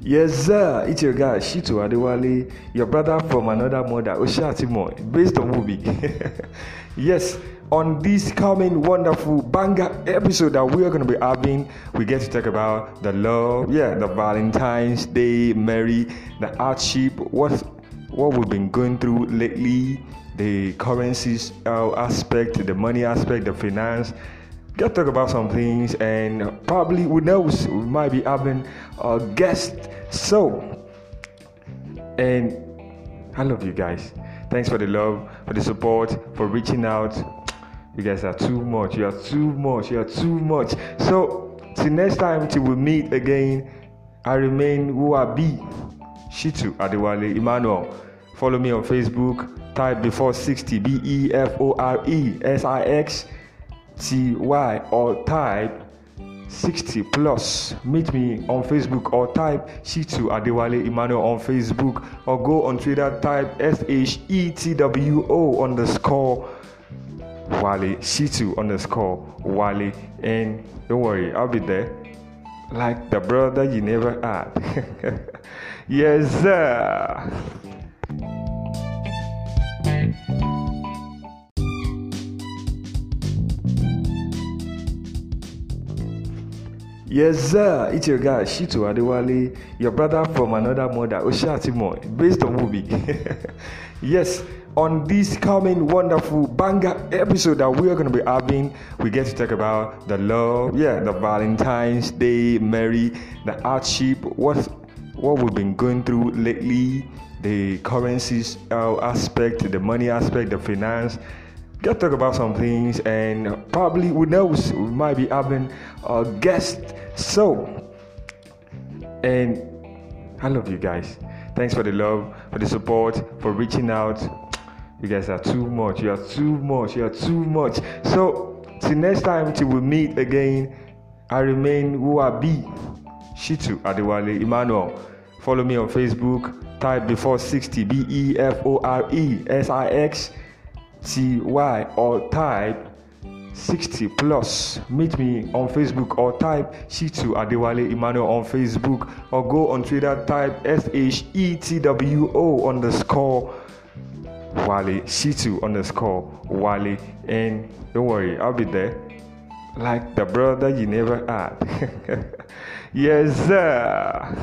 Yes, sir. It's your guy, Shitu Adewale, your brother from another mother, Oshatimo, based on movie. yes, on this coming wonderful banger episode that we are going to be having, we get to talk about the love, yeah, the Valentine's Day, Mary, the hardship, what what we've been going through lately, the currencies uh, aspect, the money aspect, the finance get to talk about some things and probably who knows we might be having a guest. So and i love you guys. Thanks for the love for the support for reaching out. You guys are too much you are too much you are too much. So till next time till we meet again i remain who i be. Shitu adewale emmanuel. Follow me on facebook type before 60 b-e-f-o-r-e-s-i-x ty or type 60 plus. Meet me on facebook or type shitu adewale emmanuel on facebook or go on twitter type s-h-e-t-w-o underscore wale shitu underscore wale. And don't worry i'll be there. Like the brother you never had. Yes sir Yes, sir. It's your guy, Shitu Adewale, your brother from another mother, Oshatimo, based on movie. yes, on this coming wonderful banger episode that we are going to be having, we get to talk about the love, yeah, the Valentine's Day, Mary, the hardship, what what we've been going through lately, the currencies uh, aspect, the money aspect, the finance get to talk about some things and probably who knows we might be having a guest. So and i love you guys. Thanks for the love for the support for reaching out. You guys are too much you are too much you are too much. So till next time till we meet again i remain who i be. Shitu adewale emmanuel. Follow me on facebook type before 60 b-e-f-o-r-e-s-i-x ty or type 60 plus. Meet me on facebook or type shitu adewale emmanuel on facebook or go on twitter type s-h-e-t-w-o underscore wale shitu underscore wale. And don't worry i'll be there. Like the brother you never had yes sir